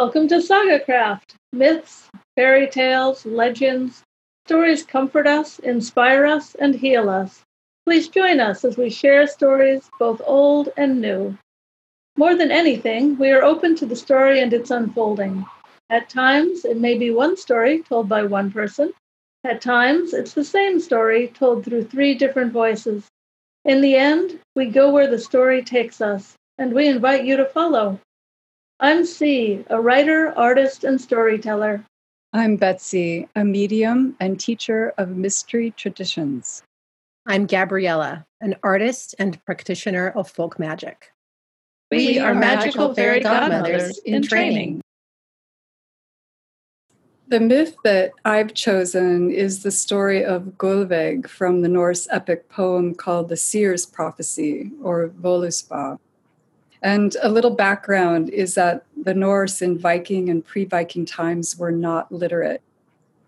Welcome to SagaCraft. Myths, fairy tales, legends, stories comfort us, inspire us, and heal us. Please join us as we share stories both old and new. More than anything, we are open to the story and its unfolding. At times, it may be one story told by one person. At times, it's the same story told through three different voices. In the end, we go where the story takes us, and we invite you to follow. I'm C, a writer, artist, and storyteller. I'm Betsy, a medium and teacher of mystery traditions. I'm Gabriella, an artist and practitioner of folk magic. We, we are magical fairy godmothers in training. The myth that I've chosen is the story of Gullveig from the Norse epic poem called the Seer's Prophecy, or Voluspa. And a little background is that the Norse in Viking and pre Viking times were not literate.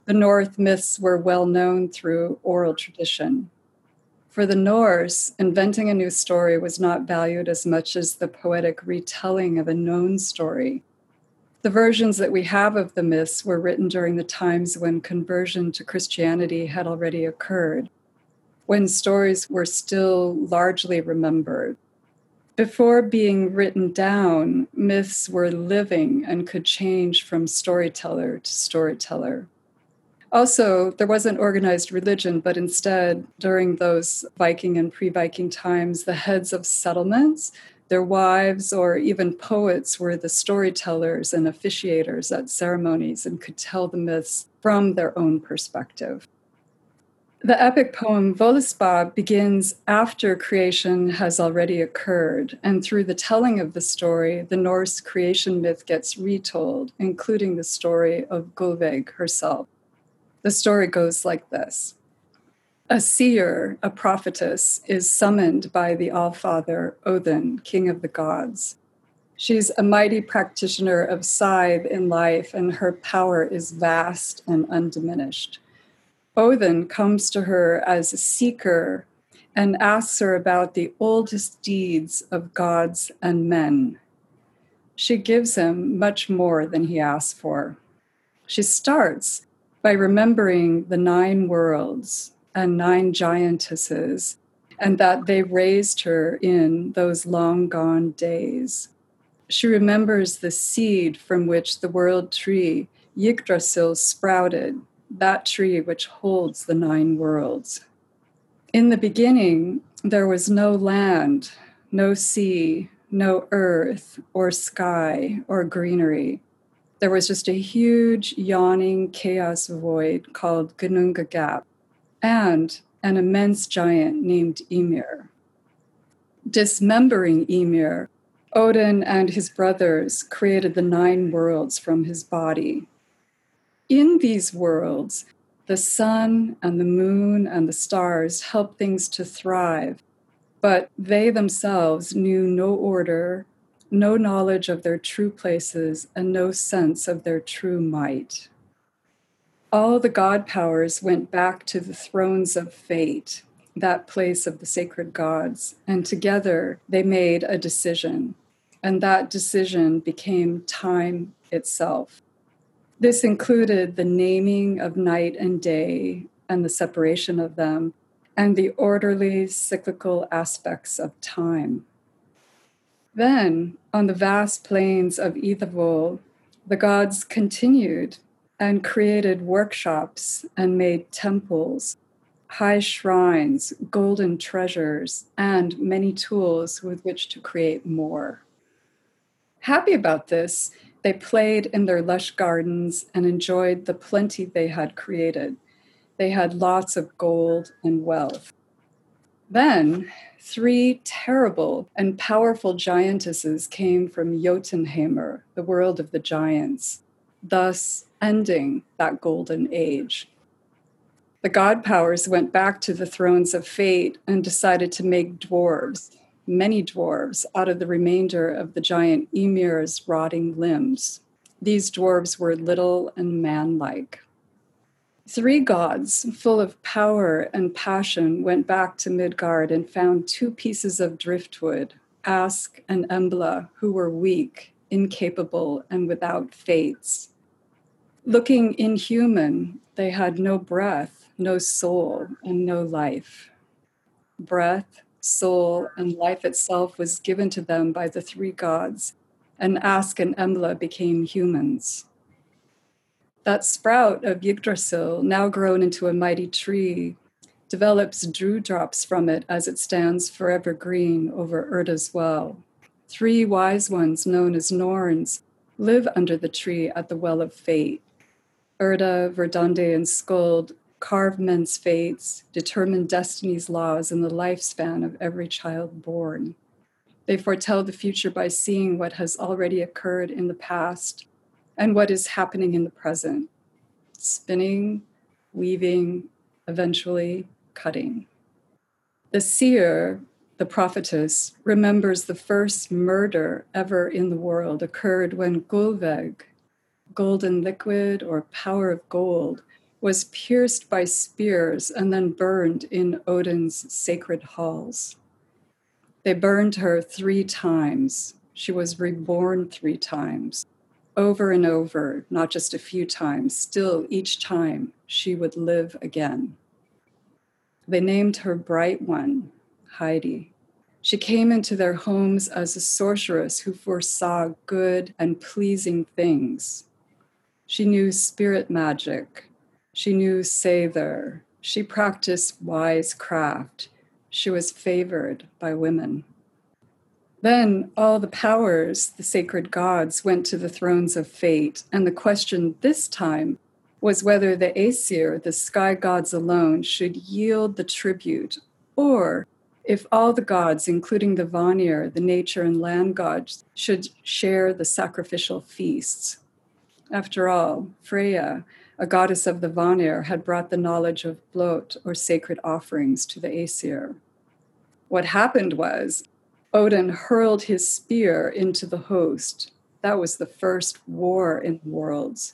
The Norse myths were well known through oral tradition. For the Norse, inventing a new story was not valued as much as the poetic retelling of a known story. The versions that we have of the myths were written during the times when conversion to Christianity had already occurred, when stories were still largely remembered. Before being written down, myths were living and could change from storyteller to storyteller. Also, there wasn't organized religion, but instead, during those Viking and pre Viking times, the heads of settlements, their wives, or even poets were the storytellers and officiators at ceremonies and could tell the myths from their own perspective. The epic poem Voluspa begins after creation has already occurred, and through the telling of the story, the Norse creation myth gets retold, including the story of Gullveig herself. The story goes like this A seer, a prophetess, is summoned by the Allfather, Odin, king of the gods. She's a mighty practitioner of Seidr in life, and her power is vast and undiminished. Odin comes to her as a seeker and asks her about the oldest deeds of gods and men. She gives him much more than he asks for. She starts by remembering the nine worlds and nine giantesses, and that they raised her in those long gone days. She remembers the seed from which the world tree Yggdrasil sprouted that tree which holds the nine worlds. In the beginning, there was no land, no sea, no earth or sky or greenery. There was just a huge, yawning chaos void called Ginnunga Gap and an immense giant named Ymir. Dismembering Ymir, Odin and his brothers created the nine worlds from his body in these worlds, the sun and the moon and the stars help things to thrive, but they themselves knew no order, no knowledge of their true places, and no sense of their true might. All the god powers went back to the thrones of fate, that place of the sacred gods, and together they made a decision, and that decision became time itself. This included the naming of night and day and the separation of them, and the orderly cyclical aspects of time. Then, on the vast plains of Idavol, the gods continued and created workshops and made temples, high shrines, golden treasures, and many tools with which to create more. Happy about this, they played in their lush gardens and enjoyed the plenty they had created. They had lots of gold and wealth. Then, three terrible and powerful giantesses came from Jotunheimr, the world of the giants, thus ending that golden age. The god powers went back to the thrones of fate and decided to make dwarves many dwarves out of the remainder of the giant Ymir's rotting limbs. These dwarves were little and manlike. Three gods, full of power and passion, went back to Midgard and found two pieces of driftwood, Ask and Embla, who were weak, incapable, and without fates. Looking inhuman, they had no breath, no soul, and no life. Breath, soul, and life itself was given to them by the three gods, and Ask and Embla became humans. That sprout of Yggdrasil, now grown into a mighty tree, develops dewdrops from it as it stands forever green over Urda's well. Three wise ones, known as Norns, live under the tree at the Well of Fate. Urda, Verdande, and Skuld carve men's fates, determine destiny's laws in the lifespan of every child born. They foretell the future by seeing what has already occurred in the past and what is happening in the present, spinning, weaving, eventually cutting. The seer the prophetess remembers the first murder ever in the world occurred when Gullveig, golden liquid or power of gold, was pierced by spears and then burned in Odin's sacred halls. They burned her three times. She was reborn three times, over and over, not just a few times. Still, each time she would live again. They named her Bright One, Heidi. She came into their homes as a sorceress who foresaw good and pleasing things. She knew spirit magic. She knew Seidr. She practiced wise craft. She was favored by women. Then all the powers, the sacred gods, went to the thrones of fate, and the question this time was whether the Aesir, the sky gods alone, should yield the tribute, or if all the gods, including the Vanir, the nature and land gods, should share the sacrificial feasts. After all, Freya, a goddess of the Vanir, had brought the knowledge of blot, or sacred offerings, to the Aesir. What happened was Odin hurled his spear into the host. That was the first war in worlds.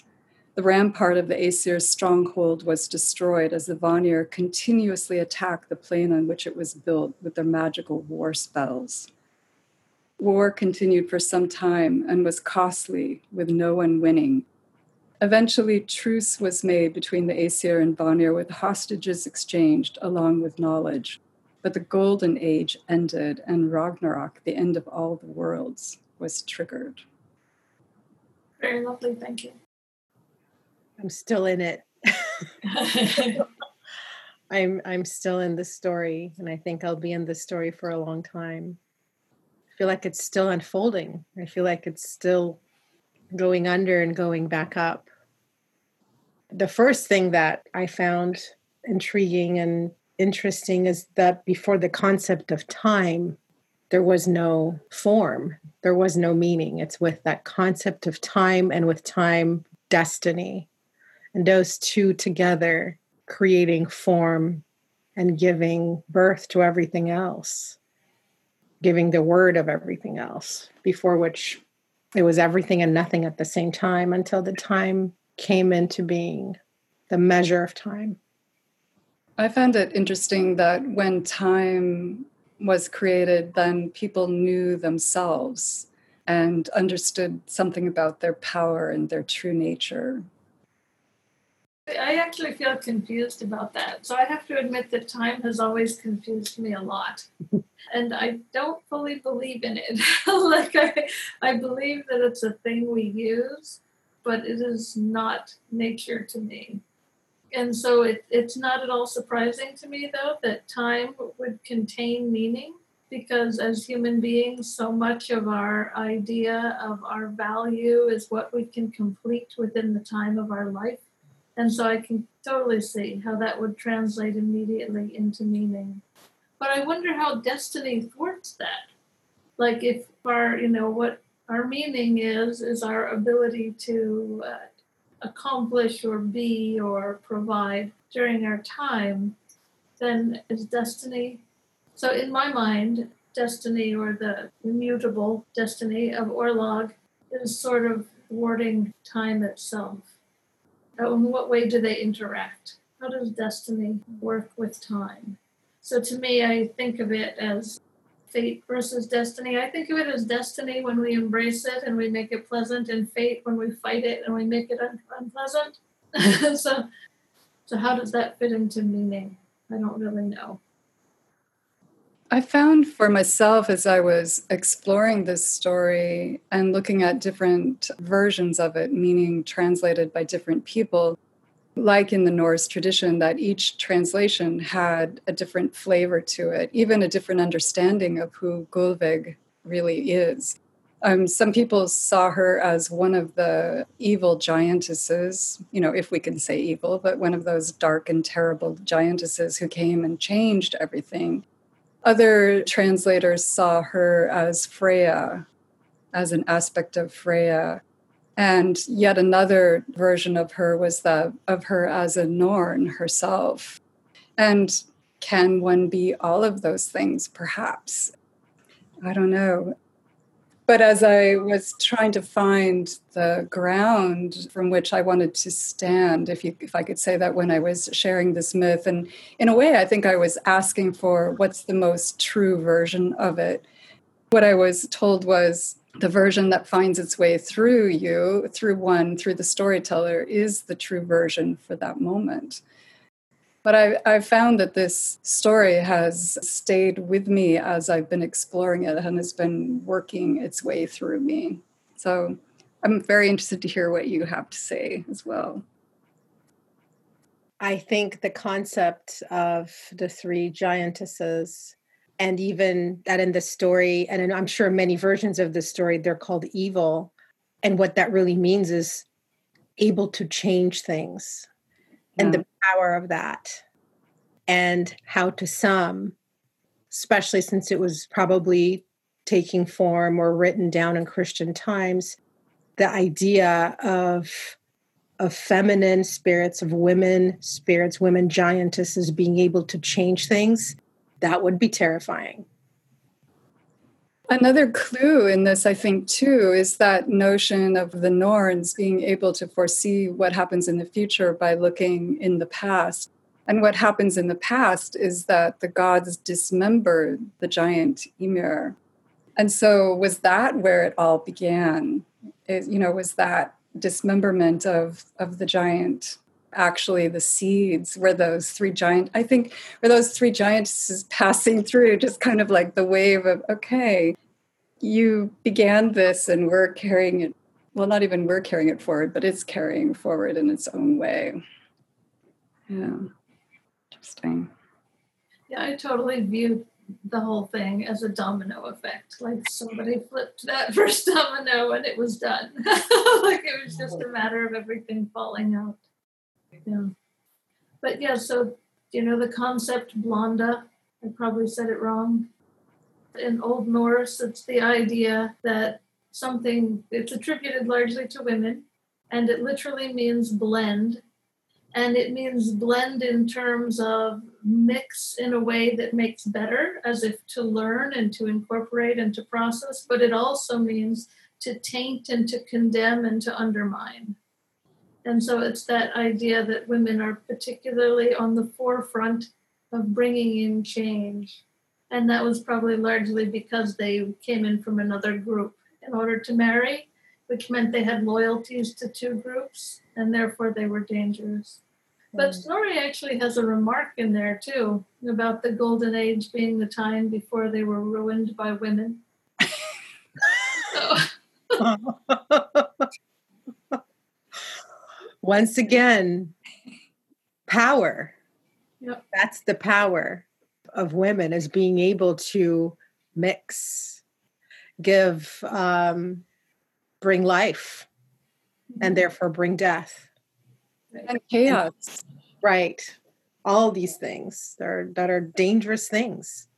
The rampart of the Aesir's stronghold was destroyed as the Vanir continuously attacked the plain on which it was built with their magical war spells. War continued for some time and was costly, with no one winning. Eventually, truce was made between the Aesir and Vanir with hostages exchanged along with knowledge. But the Golden Age ended, and Ragnarok, the end of all the worlds, was triggered. Very lovely, thank you. I'm still in it. I'm I'm still in the story and I think I'll be in the story for a long time. I feel like it's still unfolding. I feel like it's still going under and going back up. The first thing that I found intriguing and interesting is that before the concept of time, there was no form, there was no meaning. It's with that concept of time and with time, destiny and those two together creating form and giving birth to everything else giving the word of everything else before which it was everything and nothing at the same time until the time came into being the measure of time. I found it interesting that when time was created then people knew themselves and understood something about their power and their true nature I actually feel confused about that. So I have to admit that time has always confused me a lot. and I don't fully believe in it. like I, I believe that it's a thing we use, but it is not nature to me. And so it, it's not at all surprising to me, though, that time would contain meaning because as human beings, so much of our idea of our value is what we can complete within the time of our life. And so I can totally see how that would translate immediately into meaning. But I wonder how destiny thwarts that. Like if our, you know, what our meaning is, is our ability to uh, accomplish or be or provide during our time, then is destiny. So in my mind, destiny or the immutable destiny of Orlog is sort of thwarting time itself. In what way do they interact? How does destiny work with time? So to me, I think of it as fate versus destiny. I think of it as destiny when we embrace it and we make it pleasant, and fate when we fight it and we make it un- unpleasant. so, so how does that fit into meaning? I don't really know. I found for myself as I was exploring this story and looking at different versions of it, meaning translated by different people, like in the Norse tradition, that each translation had a different flavor to it, even a different understanding of who Gullveig really is. Um, some people saw her as one of the evil giantesses, you know, if we can say evil, but one of those dark and terrible giantesses who came and changed everything. Other translators saw her as Freya, as an aspect of Freya. And yet another version of her was that of her as a Norn herself. And can one be all of those things, perhaps? I don't know. But as I was trying to find the ground from which I wanted to stand, if you if I could say that when I was sharing this myth, and in a way I think I was asking for what's the most true version of it. What I was told was the version that finds its way through you, through one, through the storyteller, is the true version for that moment. But I, I found that this story has stayed with me as I've been exploring it and has been working its way through me. So I'm very interested to hear what you have to say as well. I think the concept of the three giantesses and even that in the story and i'm sure many versions of the story they're called evil and what that really means is able to change things yeah. and the power of that and how to some especially since it was probably taking form or written down in christian times the idea of of feminine spirits of women spirits women giantesses being able to change things that would be terrifying. Another clue in this, I think, too, is that notion of the Norns being able to foresee what happens in the future by looking in the past. And what happens in the past is that the gods dismembered the giant Ymir. And so, was that where it all began? It, you know, was that dismemberment of, of the giant actually the seeds were those three giant i think were those three giants passing through just kind of like the wave of okay you began this and we're carrying it well not even we're carrying it forward but it's carrying forward in its own way. Yeah. Interesting. Yeah i totally view the whole thing as a domino effect. Like somebody flipped that first domino and it was done. Like it was just a matter of everything falling out yeah. But yeah, so you know the concept blonda, I probably said it wrong. In Old Norse, it's the idea that something it's attributed largely to women, and it literally means blend. And it means blend in terms of mix in a way that makes better, as if to learn and to incorporate and to process, but it also means to taint and to condemn and to undermine. And so it's that idea that women are particularly on the forefront of bringing in change. And that was probably largely because they came in from another group in order to marry, which meant they had loyalties to two groups, and therefore they were dangerous. But mm. Snorri actually has a remark in there too about the golden age being the time before they were ruined by women. once again, power. Yep. That's the power of women is being able to mix, give, um, bring life, and mm-hmm. therefore bring death and chaos. And, right. All these things that are, that are dangerous things.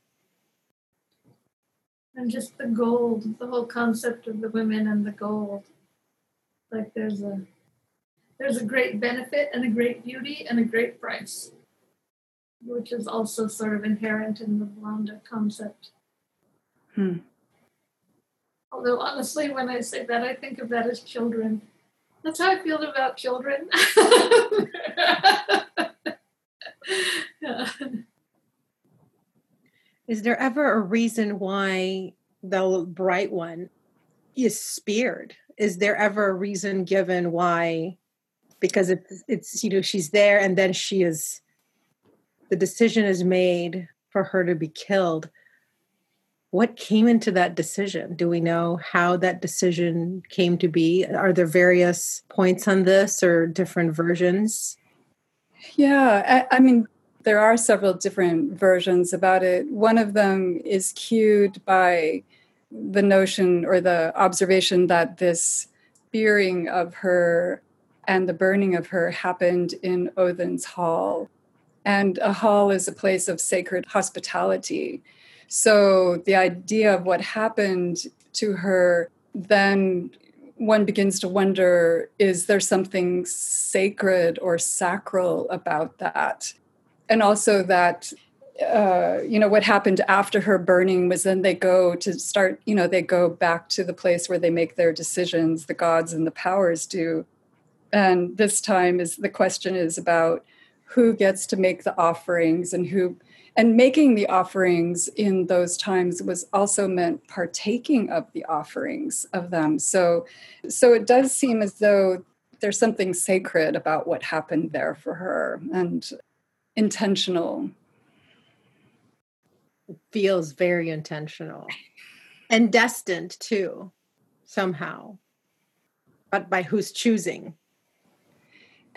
And just the gold, the whole concept of the women and the gold. Like there's a there's a great benefit and a great beauty and a great price, which is also sort of inherent in the Blonda concept. Hmm. Although honestly, when I say that, I think of that as children. That's how I feel about children. yeah. Is there ever a reason why the bright one is speared? Is there ever a reason given why? Because it's it's you know she's there and then she is the decision is made for her to be killed. What came into that decision? Do we know how that decision came to be? Are there various points on this or different versions? Yeah, I, I mean, there are several different versions about it. One of them is cued by the notion or the observation that this spearing of her and the burning of her happened in Odin's hall. And a hall is a place of sacred hospitality. So the idea of what happened to her then one begins to wonder is there something sacred or sacral about that? And also that uh, you know what happened after her burning was then they go to start you know they go back to the place where they make their decisions the gods and the powers do and this time is the question is about who gets to make the offerings and who and making the offerings in those times was also meant partaking of the offerings of them. So so it does seem as though there's something sacred about what happened there for her and intentional. Feels very intentional and destined too somehow but by who's choosing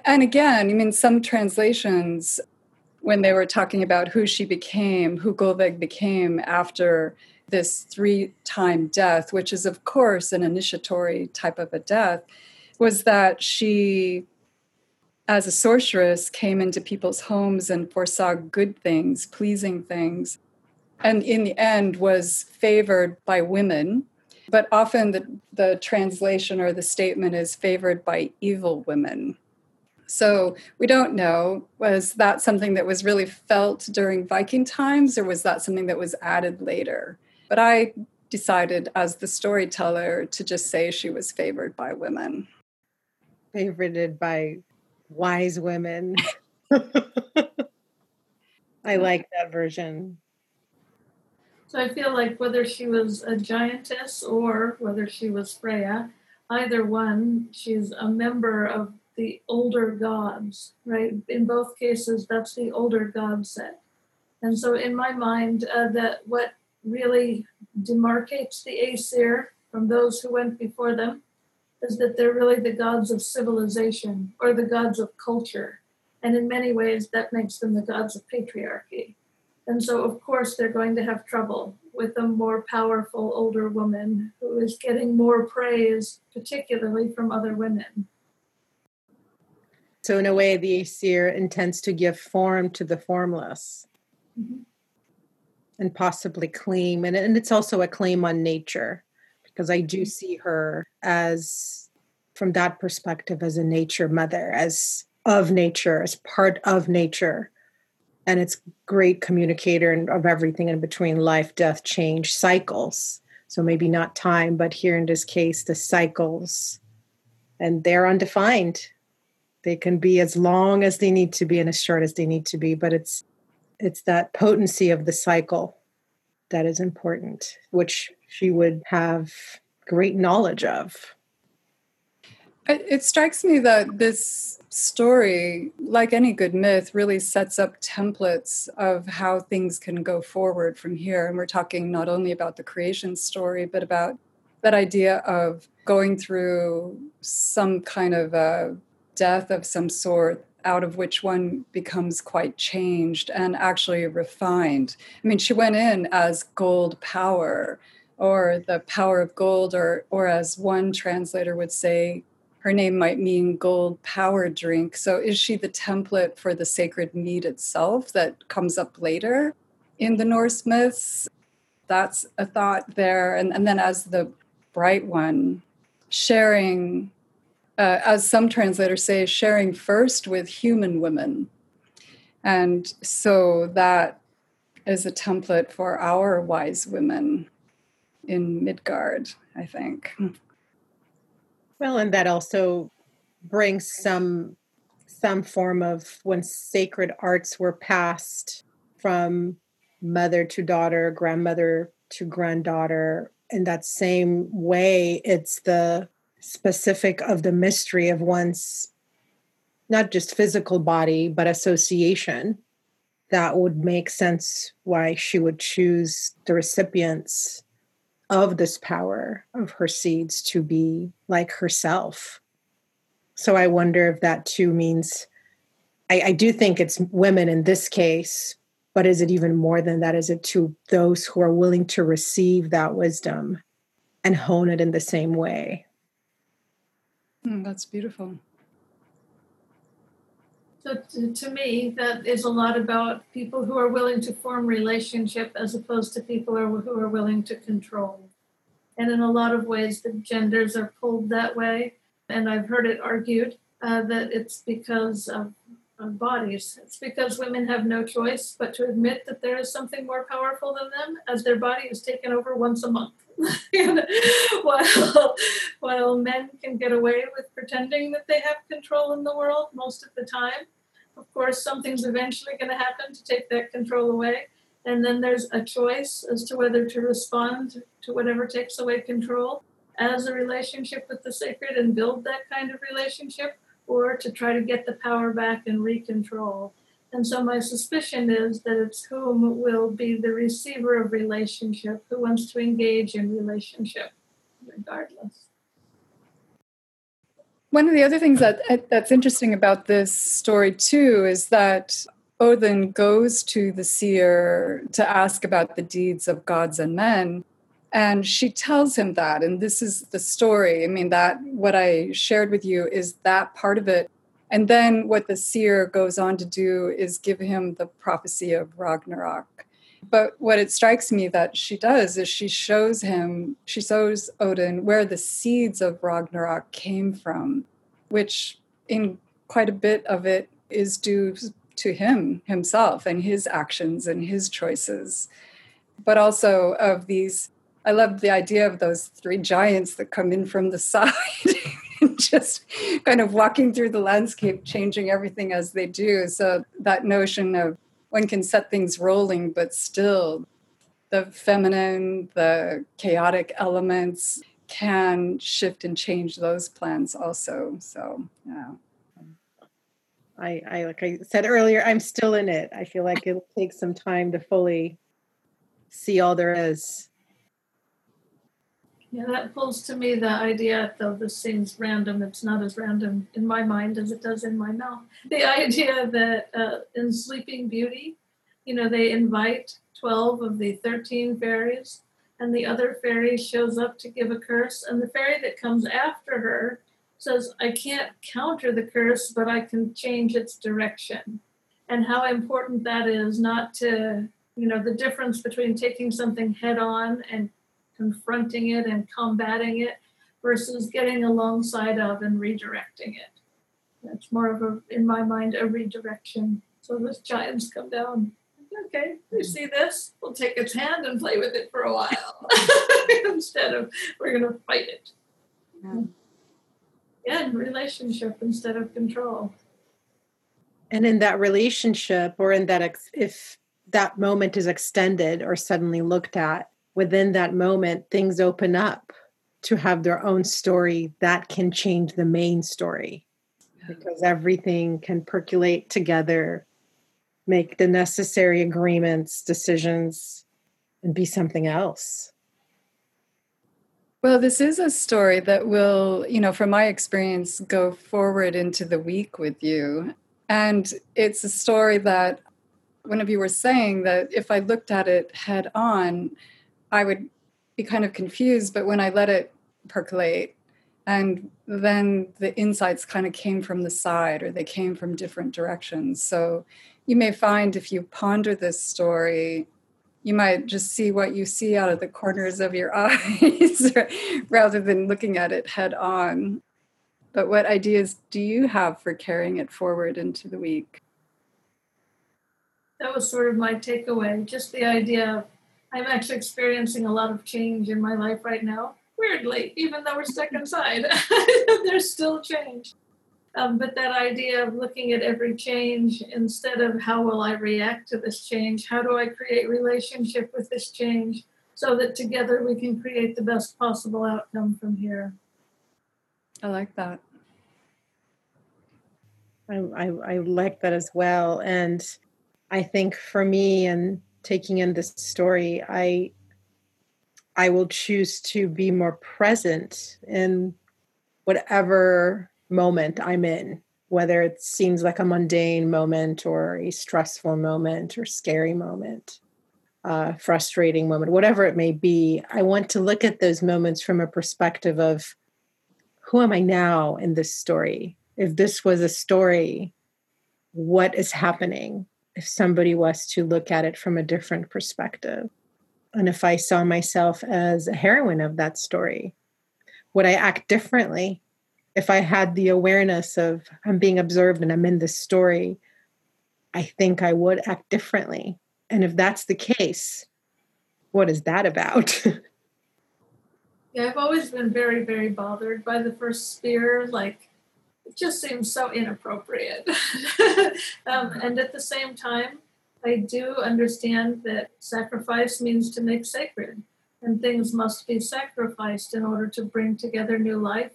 and again i mean some translations when they were talking about who she became, who Gullveig became after this three time death, which is, of course, an initiatory type of a death, was that she, as a sorceress, came into people's homes and foresaw good things, pleasing things, and in the end was favored by women. But often the, the translation or the statement is favored by evil women so we don't know. Was that something that was really felt during Viking times, or was that something that was added later? But I decided, as the storyteller, to just say she was favored by women. Favorited by wise women. I like that version. So I feel like whether she was a giantess or whether she was Freya, either one, she's a member of the older gods, right? In both cases, that's the older god set. And so, in my mind, uh, that what really demarcates the Aesir from those who went before them is that they're really the gods of civilization or the gods of culture. And in many ways, that makes them the gods of patriarchy. And so, of course, they're going to have trouble with a more powerful older woman who is getting more praise, particularly from other women. So, in a way, the Aesir intends to give form to the formless mm-hmm. and possibly claim, and, and it's also a claim on nature because I do mm-hmm. see her as, from that perspective, as a nature mother, as of nature, as part of nature. And it's great communicator and of everything in between life, death, change, cycles. So maybe not time, but here in this case, the cycles. And they're undefined they can be as long as they need to be and as short as they need to be, but it's it's that potency of the cycle that is important, which she would have great knowledge of. It strikes me that this story, like any good myth, really sets up templates of how things can go forward from here. And we're talking not only about the creation story, but about that idea of going through some kind of a death of some sort out of which one becomes quite changed and actually refined. I mean, she went in as gold power or the power of gold, or, or as one translator would say, her name might mean gold power drink. So, is she the template for the sacred mead itself that comes up later in the Norse myths? That's a thought there. And, and then, as the bright one, sharing uh, as some translators say, sharing first with human women. And so that is a template for our wise women in Midgard, I think. Well, and that also brings some some form of when sacred arts were passed from mother to daughter, grandmother to granddaughter. In that same way, it's the specific of the mystery of one's not just physical body, but association. That would make sense why she would choose the recipients of this power of her seeds to be like herself. So I wonder if that too means I, I do think it's women in this case, but is it even more than that? Is it to those who are willing to receive that wisdom and hone it in the same way? Mm, that's beautiful. So to, to, me, that is a lot about people who are willing to form relationship as opposed to people who are willing to control. And in a lot of ways, the genders are pulled that way. And I've heard it argued uh, that it's because of on bodies. It's because women have no choice but to admit that there is something more powerful than them, as their body is taken over once a month. While, while men can get away with pretending that they have control in the world most of the time, of course, something's eventually going to happen to take that control away. And then there's a choice as to whether to respond to whatever takes away control as a relationship with the sacred and build that kind of relationship or to try to get the power back and recontrol. And so my suspicion is that it's whom will be the receiver of relationship, who wants to engage in relationship, regardless. One of the other things that uh, that's interesting about this story too is that Odin goes to the seer to ask about the deeds of gods and men, and she tells him that and this is the story i mean that what i shared with you is that part of it and then what the seer goes on to do is give him the prophecy of ragnarok. But what it strikes me that she does is she shows him she shows odin where the seeds of ragnarok came from which in quite a bit of it is due to him himself and his actions and his choices. But also of these I love the idea of those three giants that come in from the side and just kind of walking through the landscape, changing everything as they do. So that notion of one can set things rolling, but still the feminine, the chaotic elements can shift and change those plans also. So, yeah. I, I like I said earlier, I'm still in it. I feel like it'll take some time to fully see all there is yeah, that pulls to me the idea, though this seems random, it's not as random in my mind as it does in my mouth. The idea that uh, in Sleeping Beauty, you know, they invite 12 of the 13 fairies, and the other fairy shows up to give a curse, and the fairy that comes after her says, I can't counter the curse, but I can change its direction. And how important that is not to, you know, the difference between taking something head on and confronting it and combating it versus getting alongside of and redirecting it. That's more of a, in my mind, a redirection. So those giants come down. Okay, you see this? We'll take its hand and play with it for a while instead of we're going to fight it. Yeah. yeah, relationship instead of control. And in that relationship, or in that, ex- if that moment is extended or suddenly looked at, within that moment, things open up to have their own story that can change the main story because everything can percolate together, make the necessary agreements, decisions, and be something else. Well, this is a story that will, you know, from my experience, go forward into the week with you. And it's a story that one of you were saying that if I looked at it head on, I would be kind of confused, but when I let it percolate, and then the insights kind of came from the side or they came from different directions. So you may find if you ponder this story, you might just see what you see out of the corners of your eyes rather than looking at it head on. But what ideas do you have for carrying it forward into the week? That was sort of my takeaway, just the idea of I'm actually experiencing a lot of change in my life right now. Weirdly, even though we're stuck inside, there's still change. Um, but that idea of looking at every change instead of how will I react to this change, how do I create relationship with this change so that together we can create the best possible outcome from here. I like that. I, I, I like that as well. And I think for me and taking in this story, I I will choose to be more present in whatever moment I'm in, whether it seems like a mundane moment or a stressful moment or scary moment, uh, frustrating moment, whatever it may be. I want to look at those moments from a perspective of who am I now in this story? If this was a story, what is happening? If somebody was to look at it from a different perspective. And if I saw myself as a heroine of that story, would I act differently? if I had the awareness of I'm being observed and I'm in this story, I think I would act differently. And if that's the case, what is that about? yeah, I've always been very, very bothered by the first spear. Like, it just seems so inappropriate. um, and at the same time, I do understand that sacrifice means to make sacred, and things must be sacrificed in order to bring together new life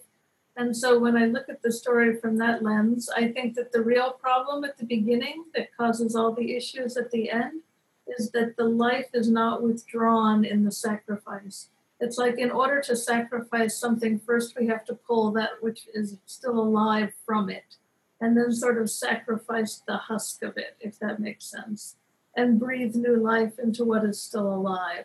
and so when I look at the story from that lens, I think that the real problem at the beginning that causes all the issues at the end is that the life is not withdrawn in the sacrifice. It's like in order to sacrifice something, first we have to pull that which is still alive from it, and then sort of sacrifice the husk of it, if that makes sense, and breathe new life into what is still alive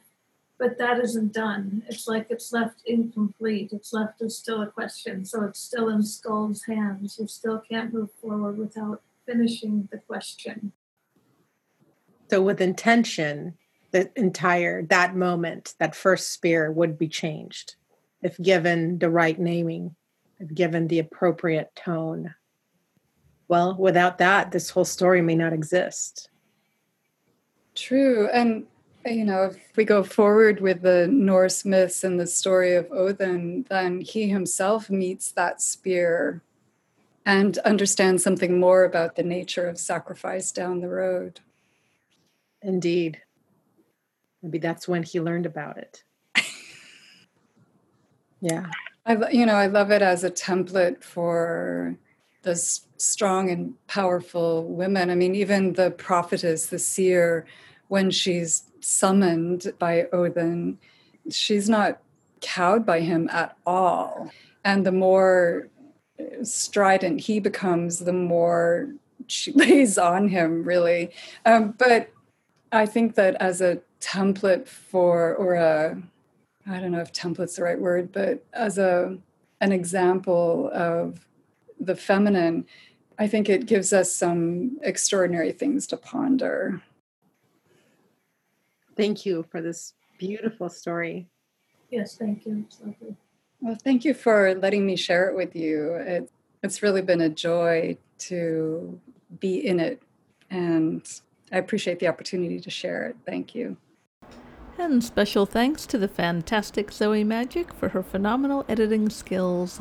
but that isn't done. It's like it's left incomplete. It's left as still a question. So it's still in Skuld's hands. You still can't move forward without finishing the question. So with intention, the entire that moment, that first spear would be changed if given the right naming, if given the appropriate tone. Well, without that, this whole story may not exist. True. And you know, if we go forward with the Norse myths and the story of Odin, then he himself meets that spear and understands something more about the nature of sacrifice down the road. Indeed. Maybe that's when he learned about it. yeah. I, you know, I love it as a template for the strong and powerful women. I mean, even the prophetess, the seer, when she's summoned by Odin, she's not cowed by him at all. And the more strident he becomes, the more she lays on him, really. Um, but I think that as a template for, or a, I don't know if template's the right word, but as a an example of the feminine, I think it gives us some extraordinary things to ponder. Thank you for this beautiful story. Yes, thank you. Well, thank you for letting me share it with you. It, it's really been a joy to be in it, and I appreciate the opportunity to share it. Thank you. And special thanks to the fantastic Zoe Magic for her phenomenal editing skills.